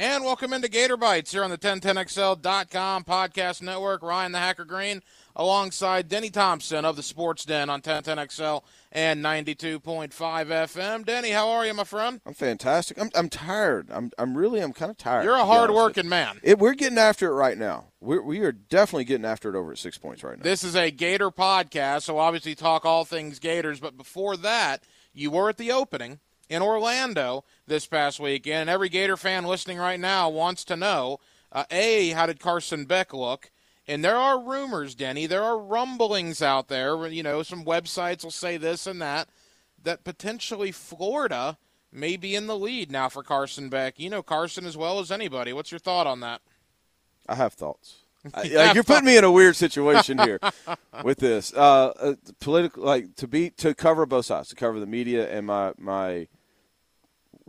And welcome into Gator Bites here on the 1010XL.com podcast network. Ryan the Hacker Green alongside Denny Thompson of the Sports Den on 1010XL and 92.5 FM. Denny, how are you, my friend? I'm fantastic. I'm, I'm tired. I'm, I'm really, I'm kind of tired. You're a hard working man. It, we're getting after it right now. We're, we are definitely getting after it over at six points right now. This is a Gator podcast, so obviously talk all things Gators. But before that, you were at the opening in Orlando this past weekend. And every Gator fan listening right now wants to know uh, A, how did Carson Beck look? And there are rumors, Denny, there are rumblings out there. You know, some websites will say this and that, that potentially Florida may be in the lead now for Carson Beck. You know Carson as well as anybody. What's your thought on that? I have thoughts. I, like you're putting me in a weird situation here with this. Uh, uh, political, like to be to cover both sides, to cover the media and my my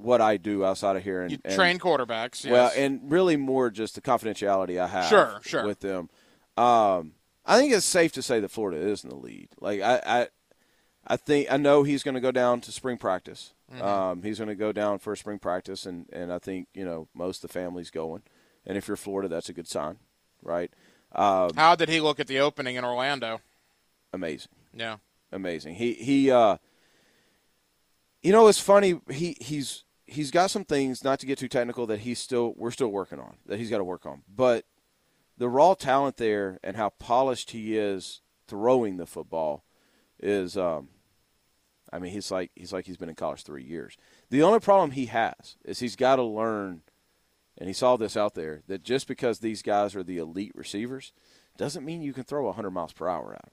what I do outside of here. And, you train and, quarterbacks. Yes. Well, and really more just the confidentiality I have sure, sure. with them. Um, I think it's safe to say that Florida is in the lead. Like I, I, I think I know he's going to go down to spring practice. Mm-hmm. Um, he's going to go down for spring practice, and and I think you know most of the family's going. And if you're Florida, that's a good sign, right? Um, How did he look at the opening in Orlando? Amazing. Yeah, amazing. He he. Uh, you know, it's funny. He he's he's got some things not to get too technical that he's still we're still working on that he's got to work on. But the raw talent there and how polished he is throwing the football is um, I mean he's like he's like he's been in college 3 years. The only problem he has is he's got to learn and he saw this out there that just because these guys are the elite receivers doesn't mean you can throw 100 miles per hour at them.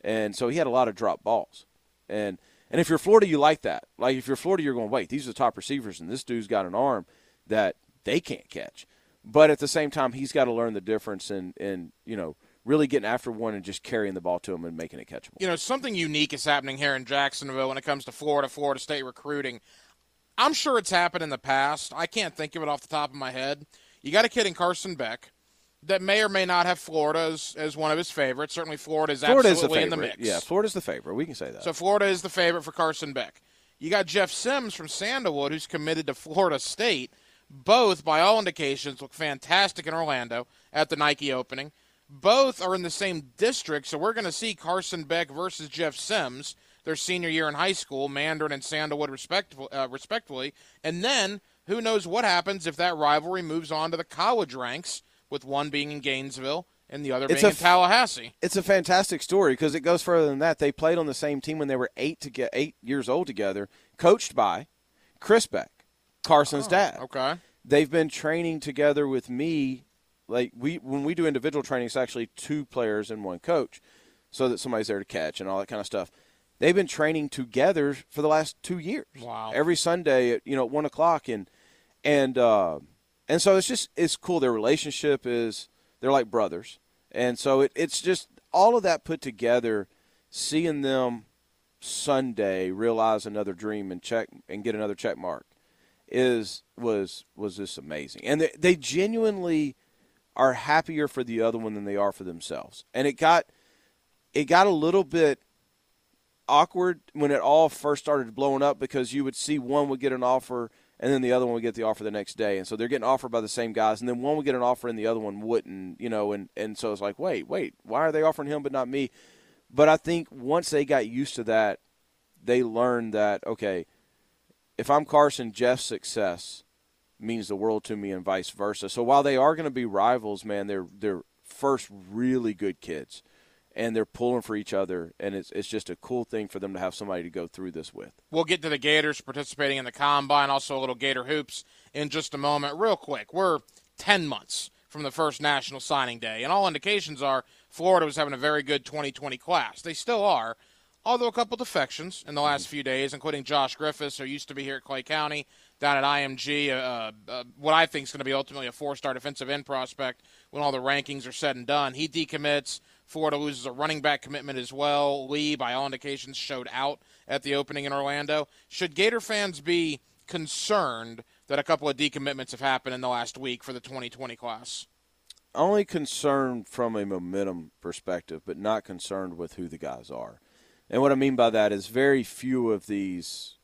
And so he had a lot of drop balls. And and if you're Florida, you like that. Like if you're Florida, you're going, wait, these are the top receivers, and this dude's got an arm that they can't catch. But at the same time, he's got to learn the difference in, in you know, really getting after one and just carrying the ball to him and making it catchable. You know, something unique is happening here in Jacksonville when it comes to Florida, Florida State recruiting. I'm sure it's happened in the past. I can't think of it off the top of my head. You got a kid in Carson Beck that may or may not have Florida as, as one of his favorites. Certainly, Florida is Florida absolutely is in the mix. Yeah, Florida's the favorite. We can say that. So Florida is the favorite for Carson Beck. You got Jeff Sims from Sandalwood, who's committed to Florida State. Both, by all indications, look fantastic in Orlando at the Nike opening. Both are in the same district, so we're going to see Carson Beck versus Jeff Sims, their senior year in high school, Mandarin and Sandalwood, respectively. Uh, respectively. And then, who knows what happens if that rivalry moves on to the college ranks with one being in Gainesville and the other it's being in Tallahassee. It's a fantastic story because it goes further than that. They played on the same team when they were eight to get eight years old together, coached by Chris Beck, Carson's oh, dad. Okay. They've been training together with me. Like we when we do individual training, it's actually two players and one coach, so that somebody's there to catch and all that kind of stuff. They've been training together for the last two years. Wow! Every Sunday at you know one o'clock and and uh, and so it's just it's cool. Their relationship is they're like brothers, and so it, it's just all of that put together. Seeing them Sunday realize another dream and check and get another check mark is was was just amazing, and they, they genuinely are happier for the other one than they are for themselves. And it got it got a little bit awkward when it all first started blowing up because you would see one would get an offer and then the other one would get the offer the next day. And so they're getting offered by the same guys, and then one would get an offer and the other one wouldn't, you know, and, and so it's like, wait, wait, why are they offering him but not me? But I think once they got used to that, they learned that, okay, if I'm Carson, Jeff's success means the world to me and vice versa. So while they are going to be rivals, man, they're they're first really good kids and they're pulling for each other, and it's it's just a cool thing for them to have somebody to go through this with. We'll get to the Gators participating in the combine, also a little Gator hoops in just a moment. Real quick, we're ten months from the first national signing day, and all indications are Florida was having a very good 2020 class. They still are, although a couple defections in the last few days, including Josh Griffiths, who used to be here at Clay County, down at IMG, uh, uh, what I think is going to be ultimately a four-star defensive end prospect when all the rankings are said and done. He decommits. Florida loses a running back commitment as well. Lee, by all indications, showed out at the opening in Orlando. Should Gator fans be concerned that a couple of decommitments have happened in the last week for the 2020 class? Only concerned from a momentum perspective, but not concerned with who the guys are. And what I mean by that is very few of these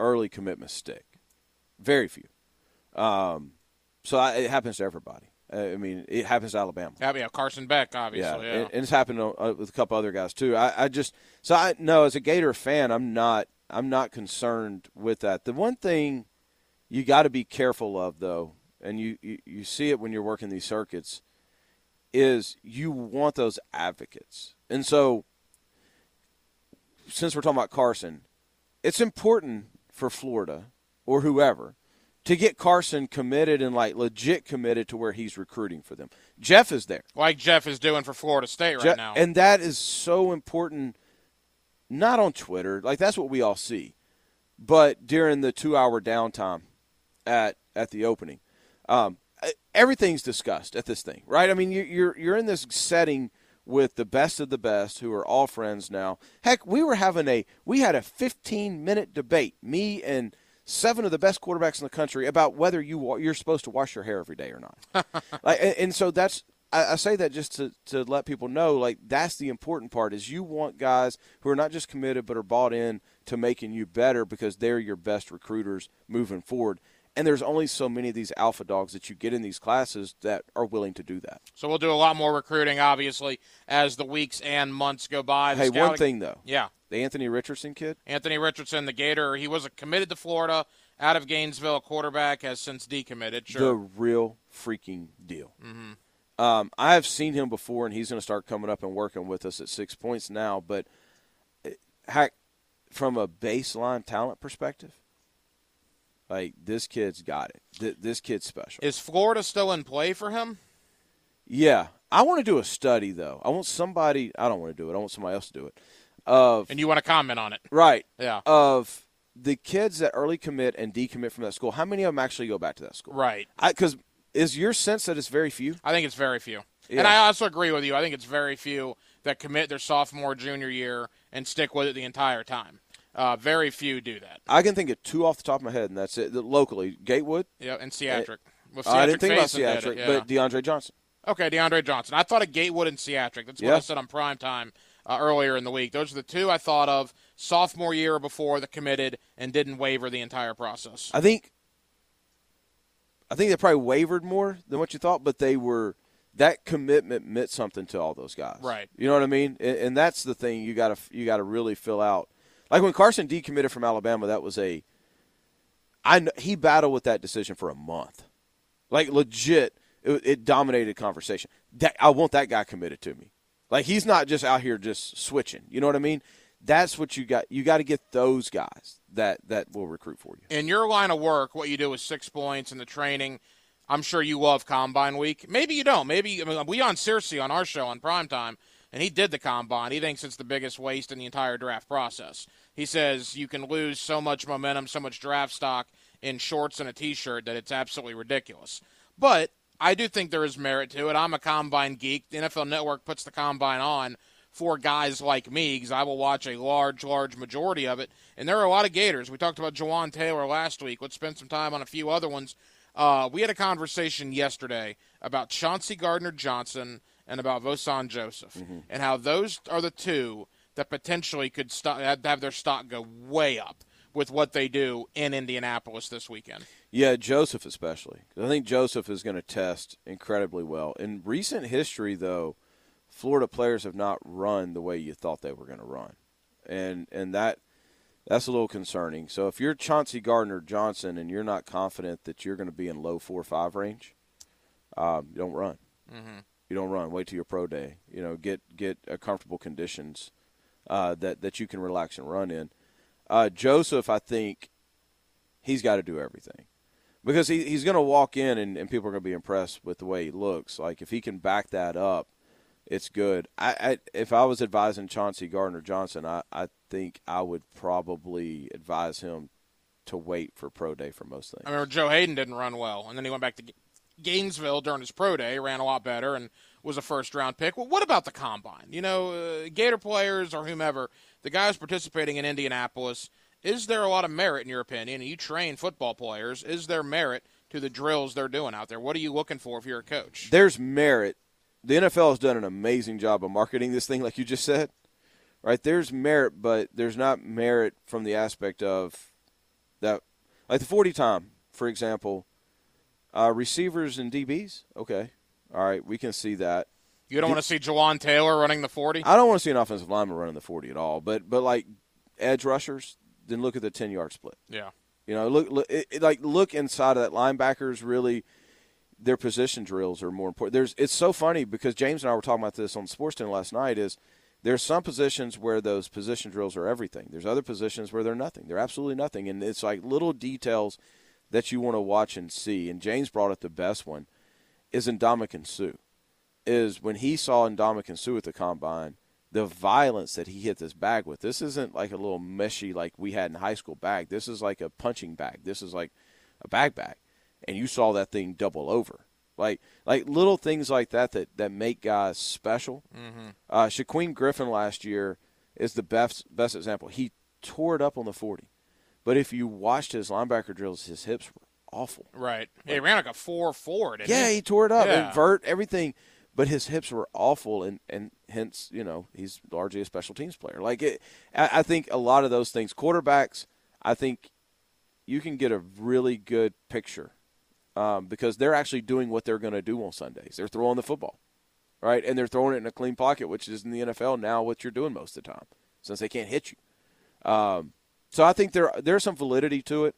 early commitments stick. Very few. Um, so I, it happens to everybody. Uh, I mean, it happens to Alabama. Yeah, yeah, Carson Beck, obviously. Yeah, And, and, it's happened uh, with a couple other guys too. I, I just so I no, as a Gator fan, I'm not I'm not concerned with that. The one thing you got to be careful of though, and you, you you see it when you're working these circuits, is you want those advocates, and so since we're talking about Carson, it's important for Florida or whoever to get Carson committed and like legit committed to where he's recruiting for them. Jeff is there. Like Jeff is doing for Florida State right Jeff, now. And that is so important not on Twitter. Like that's what we all see. But during the 2-hour downtime at at the opening, um, everything's discussed at this thing, right? I mean, you're you're in this setting with the best of the best who are all friends now. Heck, we were having a we had a 15 minute debate, me and seven of the best quarterbacks in the country about whether you you're supposed to wash your hair every day or not. like, and, and, so that's I, I, say that just to, to let people know like that's the important part is you want guys who are not just committed but are bought in to making you better because they're your best recruiters moving forward. And there's only so many of these alpha dogs that you get in these classes that are willing to do that. So we'll do a lot more recruiting, obviously, as the weeks and months go by. The hey, scouting- one thing though. Yeah. The Anthony Richardson kid? Anthony Richardson, the Gator. He was committed to Florida out of Gainesville. Quarterback has since decommitted. Sure. The real freaking deal. Mm-hmm. Um, I have seen him before, and he's going to start coming up and working with us at six points now. But heck, from a baseline talent perspective, like this kid's got it. This kid's special. Is Florida still in play for him? Yeah, I want to do a study though. I want somebody. I don't want to do it. I want somebody else to do it. Of and you want to comment on it, right? Yeah. Of the kids that early commit and decommit from that school, how many of them actually go back to that school? Right. Because is your sense that it's very few? I think it's very few. Yeah. And I also agree with you. I think it's very few that commit their sophomore, junior year and stick with it the entire time. Uh, very few do that. I can think of two off the top of my head, and that's it. Locally, Gatewood. Yeah, and Seatric. Uh, I didn't think about Seatric, yeah. but DeAndre Johnson. Okay, DeAndre Johnson. I thought of Gatewood and Seatric. That's what yeah. I said on prime time uh, earlier in the week. Those are the two I thought of sophomore year before that committed and didn't waver the entire process. I think. I think they probably wavered more than what you thought, but they were that commitment meant something to all those guys. Right. You know what I mean? And, and that's the thing you got to you got to really fill out like when Carson decommitted from Alabama, that was a I he battled with that decision for a month, like legit. It, it dominated conversation. That I want that guy committed to me. Like he's not just out here just switching. You know what I mean? That's what you got. You got to get those guys that that will recruit for you. In your line of work, what you do is six points in the training. I'm sure you love Combine Week. Maybe you don't. Maybe I mean, we on Circe on our show on prime time and he did the combine. He thinks it's the biggest waste in the entire draft process. He says you can lose so much momentum, so much draft stock in shorts and a t-shirt that it's absolutely ridiculous. But I do think there is merit to it. I'm a combine geek. The NFL Network puts the combine on for guys like me because I will watch a large, large majority of it. And there are a lot of Gators. We talked about Jawaan Taylor last week. Let's spend some time on a few other ones. Uh, we had a conversation yesterday about Chauncey Gardner Johnson – and about Vosean Joseph, mm-hmm. and how those are the two that potentially could st- have their stock go way up with what they do in Indianapolis this weekend. Yeah, Joseph especially. I think Joseph is going to test incredibly well. In recent history, though, Florida players have not run the way you thought they were going to run, and and that that's a little concerning. So if you're Chauncey Gardner Johnson and you're not confident that you're going to be in low four or five range, um, you don't run. Mm-hmm you don't run. Wait till your pro day. You know, get get a comfortable conditions uh, that that you can relax and run in. Uh, Joseph, I think he's got to do everything because he, he's going to walk in and, and people are going to be impressed with the way he looks. Like if he can back that up, it's good. I, I if I was advising Chauncey Gardner Johnson, I, I think I would probably advise him to wait for pro day for most things. I remember Joe Haden didn't run well, and then he went back to Gainesville during his pro day ran a lot better and was a first round pick. Well, what about the combine? You know, uh, Gator players or whomever, the guys participating in Indianapolis, is there a lot of merit in your opinion? You train football players, is there merit to the drills they're doing out there? What are you looking for if you're a coach? There's merit. The NFL has done an amazing job of marketing this thing, like you just said. Right? There's merit, but there's not merit from the aspect of that, like the 40 time, for example Uh, receivers and DBs, okay, all right, we can see that. You don't want to see Jawaan Taylor running the 40? I don't want to see an offensive lineman running the 40 at all. But but like edge rushers, then look at the 10 yard split. Yeah. You know, look, look it, like look inside of that. Linebackers really, their position drills are more important. There's it's so funny because James and I were talking about this on Sports Den last night. Is there's some positions where those position drills are everything. There's other positions where they're nothing. They're absolutely nothing, and it's like little details that you want to watch and see. And James brought up the best one is Ndamukong Suh. Is when he saw Ndamukong Suh at the combine, the violence that he hit this bag with. This isn't like a little meshy like we had in high school bag. This is like a punching bag. This is like a bag bag, and you saw that thing double over. Like like little things like that that, that make guys special. Mm-hmm. Uh, Shaquem Griffin last year is the best best example. He tore it up on the forty, but if you watched his linebacker drills, his hips were awful. Right. Like, he ran like a four four. yeah, he? he? tore it up, yeah. invert everything, but his hips were awful, and and hence you know he's largely a special teams player. Like it, I, I think a lot of those things, quarterbacks, I think you can get a really good picture um, because they're actually doing what they're going to do on Sundays. They're throwing the football, right? And they're throwing it in a clean pocket, which is in the NFL now what you're doing most of the time, since they can't hit you. Um, so I think there there's some validity to it.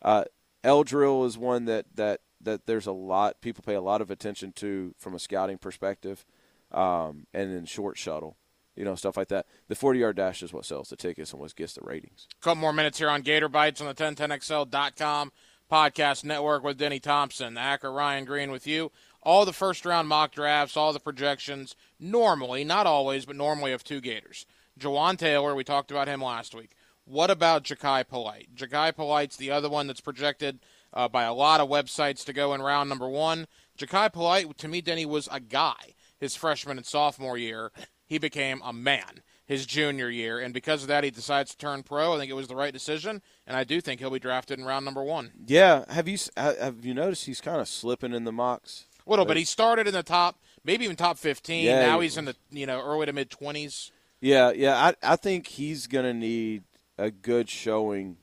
Uh, L drill is one that that that there's a lot people pay a lot of attention to from a scouting perspective, um, and then short shuttle you know, stuff like that. The 40 yard dash is what sells the tickets and what gets the ratings. A couple more minutes here on Gator Bites on the 1010XL.com Podcast Network with Denny Thompson, the hacker Ryan Green with you. All the first round mock drafts, all the projections, normally, not always, but normally of two Gators. Jawaan Taylor, we talked about him last week. What about Jachai Polite? Jachai Polite's the other one that's projected uh, by a lot of websites to go in round number one. Jachai Polite, to me, Denny, was a guy his freshman and sophomore year. He became a man his junior year, and because of that, he decides to turn pro. I think it was the right decision, and I do think he'll be drafted in round number one. Yeah, have you have you noticed he's kind of slipping in the mocks? A little bit. He started in the top, maybe even top fifteen. Yeah, now he's in the you know early to mid twenties. Yeah, yeah. I I think he's gonna need a good showing.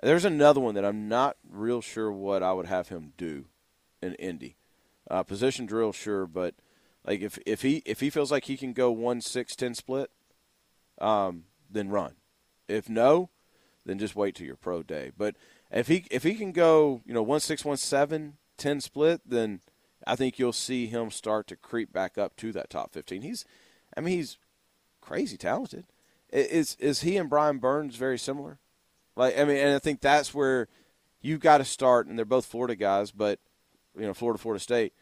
There's another one that I'm not real sure what I would have him do in Indy. Uh, position drill, sure, but like if if he if he feels like he can go one six ten split, um, then run. If no, then just wait till your pro day. But if he if he can go, you know, one six one seven ten split, then I think you'll see him start to creep back up to that top fifteen. He's, I mean, he's crazy talented. Is is he and Brian Burns very similar? Like I mean, and I think that's where you've got to start. And they're both Florida guys, but you know, Florida, Florida State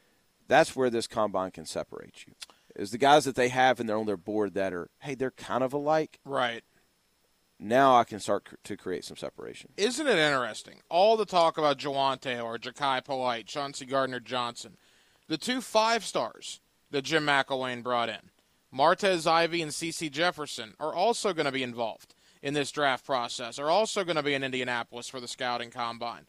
that's where this combine can separate you. Is the guys that they have and they're on their board that are, hey, they're kind of alike. Right. Now I can start to create some separation. Isn't it interesting? All the talk about Jawaan Taylor, Jachai Polite, Chauncey Gardner Johnson, the two five stars that Jim McElwain brought in, Martez Ivey and CeCe Jefferson, are also going to be involved in this draft process, are also going to be in Indianapolis for the scouting combine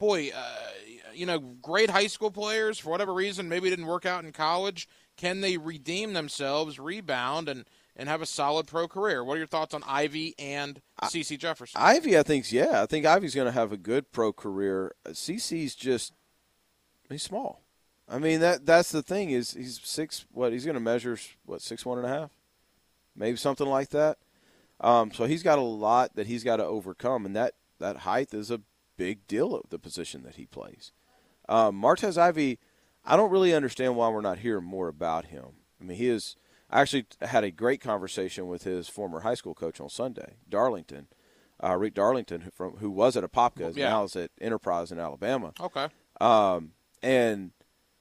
boy, uh, you know, great high school players for whatever reason maybe didn't work out in college. Can they redeem themselves, rebound, and and have a solid pro career? What are your thoughts on Ivey and CeCe Jefferson? Ivey, I think, yeah, I think Ivey's going to have a good pro career. CeCe's just he's small. I mean that that's the thing is he's six. What he's going to measure what six one and a half, maybe something like that. Um, so he's got a lot that he's got to overcome, and that that height is a big deal of the position that he plays. Um, Martez Ivey, I don't really understand why we're not hearing more about him. I mean, he is. I actually had a great conversation with his former high school coach on Sunday, Darlington, uh, Rick Darlington, who, from, who was at Apopka, yeah. now is at Enterprise in Alabama. Okay. Um, and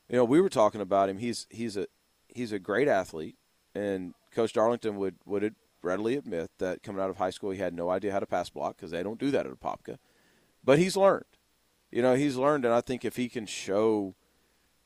you know, we were talking about him. He's he's a he's a great athlete, and Coach Darlington would would readily admit that coming out of high school, he had no idea how to pass block because they don't do that at Apopka. But he's learned. You know, he's learned, and I think if he can show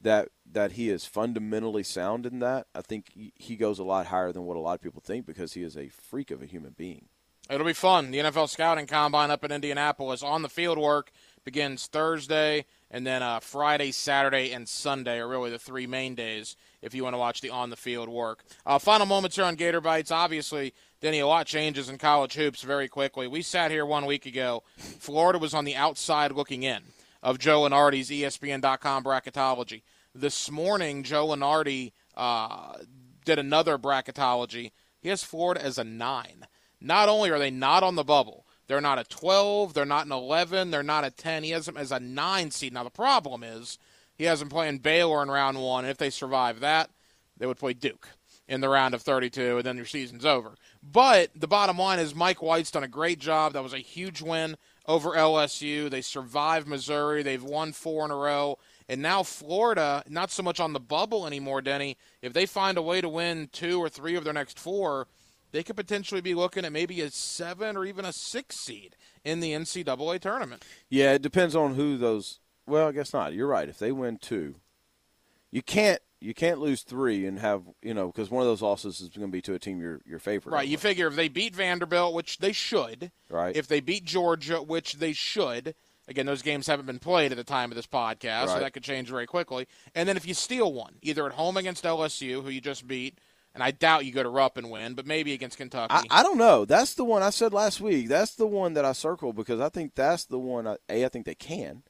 that that he is fundamentally sound in that, I think he goes a lot higher than what a lot of people think because he is a freak of a human being. It'll be fun. The NFL scouting combine up in Indianapolis on the field work begins Thursday, and then uh, Friday, Saturday, and Sunday are really the three main days if you want to watch the on the field work. Uh, final moments here on Gator Bites. Obviously, Denny, a lot changes in college hoops very quickly. We sat here one week ago. Florida was on the outside looking in. of Joe Lunardi's E ESPN.com bracketology. This morning, Joe Lunardi uh, did another bracketology. He has Florida as a nine. Not only are they not on the bubble, they're not a 12, they're not an 11, they're not a 10. He has them as a nine seed. Now, the problem is he has them playing Baylor in round one, and if they survive that, they would play Duke in the round of 32, and then your season's over. But the bottom line is Mike White's done a great job. That was a huge win over LSU. They survived Missouri. They've won four in a row. And now Florida, not so much on the bubble anymore, Denny. If they find a way to win two or three of their next four, they could potentially be looking at maybe a seven or even a six seed in the NCAA tournament. Yeah, it depends on who those. Well, I guess not. You're right. If they win two, you can't you can't lose three and have you know because one of those losses is going to be to a team your your favorite. Right. You figure if they beat Vanderbilt, which they should, Right. If they beat Georgia, which they should, again, those games haven't been played at the time of this podcast, so that could change very quickly. And then if you steal one, either at home against LSU, who you just beat, and I doubt you go to Rupp and win, but maybe against Kentucky. I, I don't know. That's the one I said last week. That's the one that I circled because I think that's the one. I, a, I think they can,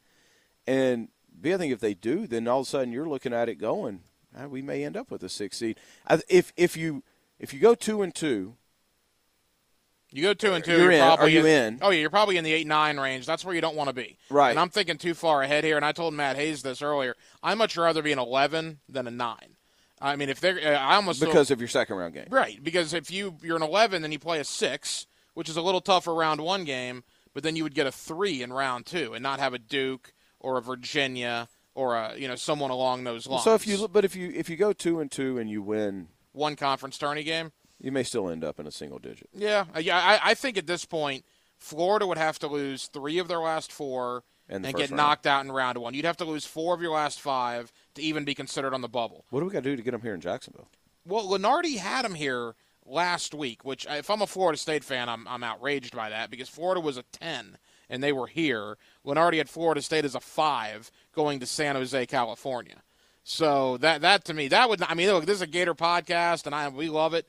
and B, I think if they do, then all of a sudden you're looking at it going, "Ah, we may end up with a six seed. I, if if you if you go two and two, You go two and 2 You're in. probably Are you in? Oh yeah, you're probably in the eight nine range. That's where you don't want to be. Right. And I'm thinking too far ahead here. And I told Matt Hayes this earlier. I'd much rather be an eleven than a nine. I mean, if they're, uh, I almost because of your second round game. right because if you you're an eleven, then you play a six, which is a little tougher round one game. But then you would get a three in round two and not have a Duke or a Virginia or a you know someone along those lines. So if you but if you if you go two and two and you win, one conference tourney game. you may still end up in a single digit. Yeah, uh, yeah. I, I think at this point, Florida would have to lose three of their last four And and, get round. knocked out in round one. You'd have to lose four of your last five to even be considered on the bubble. What do we got to do to get them here in Jacksonville? Well, Lunardi had him here last week, which if I'm a Florida State fan, I'm I'm outraged by that because Florida was a ten and they were here. Lunardi had Florida State as a five going to San Jose, California. So that that to me that would not, I mean look this is a Gator podcast and I we love it.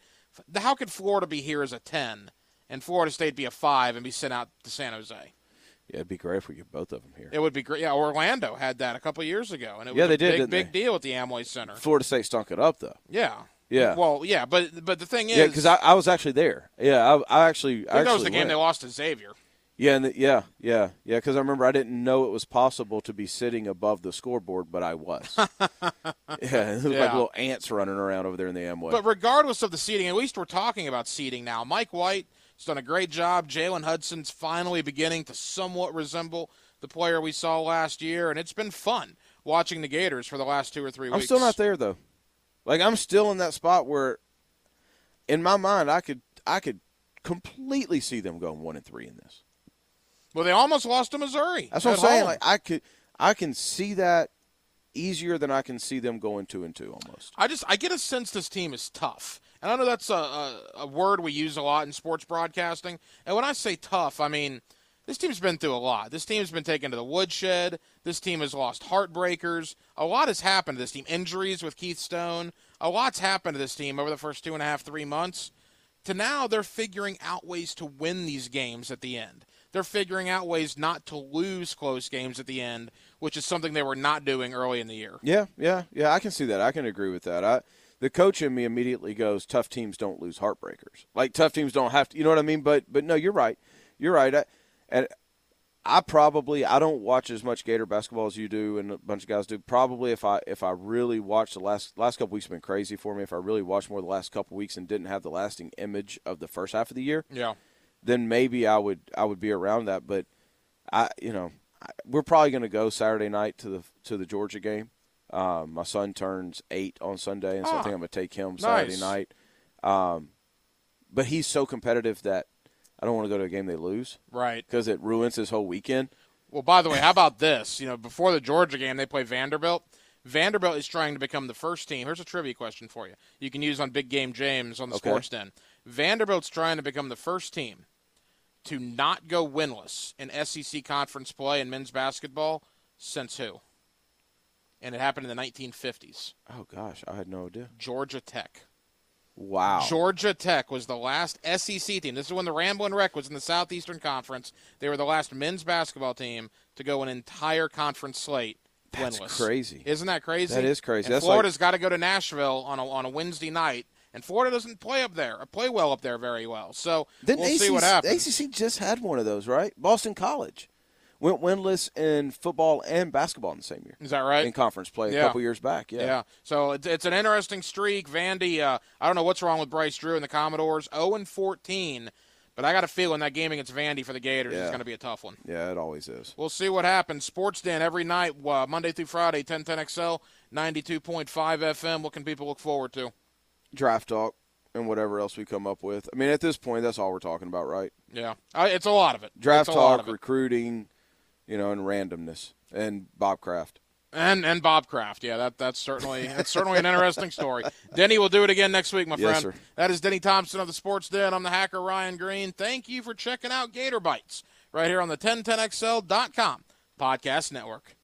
How could Florida be here as a ten and Florida State be a five and be sent out to San Jose? Yeah, it'd be great if we get both of them here. It would be great. Yeah, Orlando had that a couple years ago, and it was Yeah, a they did, big big they? deal at the Amway Center. Florida State stunk it up though. Yeah, Yeah. Well, yeah, but but the thing is, Yeah, because I, I was actually there. Yeah, I, I actually. I think that was actually the game they lost to Xavier. Yeah, and the, yeah, yeah, yeah. Because I remember I didn't know it was possible to be sitting above the scoreboard, but I was. yeah, it was like little ants running around over there in the Amway. But regardless of the seating, at least we're talking about seating now. Mike White has done a great job. Jalen Hudson's finally beginning to somewhat resemble the player we saw last year, and it's been fun watching the Gators for the last two or three weeks. I'm still not there though. Like I'm still in that spot where, in my mind, I could I could completely see them going one and three in this. Well, they almost lost to Missouri. That's what I'm saying. home. Like I could I can see that easier than I can see them going two and two almost. I just I get a sense this team is tough, and I know that's a, a, a word we use a lot in sports broadcasting. And when I say tough, I mean this team's been through a lot. This team's been taken to the woodshed. This team has lost heartbreakers. A lot has happened to this team. Injuries with Keith Stone. A lot's happened to this team over the first two and a half, three months. To now, they're figuring out ways to win these games at the end. They're figuring out ways not to lose close games at the end, which is something they were not doing early in the year. Yeah, yeah, yeah. I can see that. I can agree with that. I the coach in me immediately goes, "Tough teams don't lose heartbreakers. Like tough teams don't have to." You know what I mean? But but no, you're right. You're right. I, and I probably I don't watch as much Gator basketball as you do, and a bunch of guys do. Probably if I if I really watched the last last couple weeks have been crazy for me. If I really watched more the last couple weeks and didn't have the lasting image of the first half of the year, Yeah. then maybe I would I would be around that. But I, you know, I, we're probably going to go Saturday night to the to the Georgia game. Um, my son turns eight on Sunday, and so I Ah, think I'm going to take him Saturday nice. night. Um, but he's so competitive that I don't want to go to a game they lose Right. because it ruins his whole weekend. Well, by the way, how about this? You know, before the Georgia game, they play Vanderbilt. Vanderbilt is trying to become the first team. Here's a trivia question for you. You can use on Big Game James on the Okay. Sports Den. Vanderbilt's trying to become the first team to not go winless in SEC conference play in men's basketball since who? And it happened in the 1950s. Oh gosh, I had no idea. Georgia Tech. Wow. Georgia Tech was the last SEC team. This is when the Ramblin' Wreck was in the Southeastern Conference. They were the last men's basketball team to go an entire conference slate That's winless. crazy. Isn't that crazy? That is crazy. And That's Florida's got to go to Nashville on a, on a Wednesday night, and Florida doesn't play up there, or play well up there very well. So Then we'll ACC, see what happens. ACC just had one of those, right? Boston College went winless in football and basketball in the same year Is that right? in conference play Yeah. a couple years back. Yeah. Yeah. So it's, it's an interesting streak. Vandy, uh, I don't know what's wrong with Bryce Drew and the Commodores. 0 and 14, but I got a feeling that game against Vandy for the Gators is going to be a tough one. Yeah, it always is. We'll see what happens. Sports Den every night, uh, Monday through Friday, 1010XL, 92.5 FM. What can people look forward to? Draft talk and whatever else we come up with. I mean, at this point, that's all we're talking about, right? Yeah. Uh, it's a lot of it. Draft talk, recruiting, you know, and randomness, and Bob Kraft. And and Bob Kraft, yeah, that that's certainly that's certainly an interesting story. Denny will do it again next week, my Yes, friend. sir. That is Denny Thompson of the Sports Den. I'm the hacker Ryan Green. Thank you for checking out Gator Bites right here on the 1010XL.com podcast network.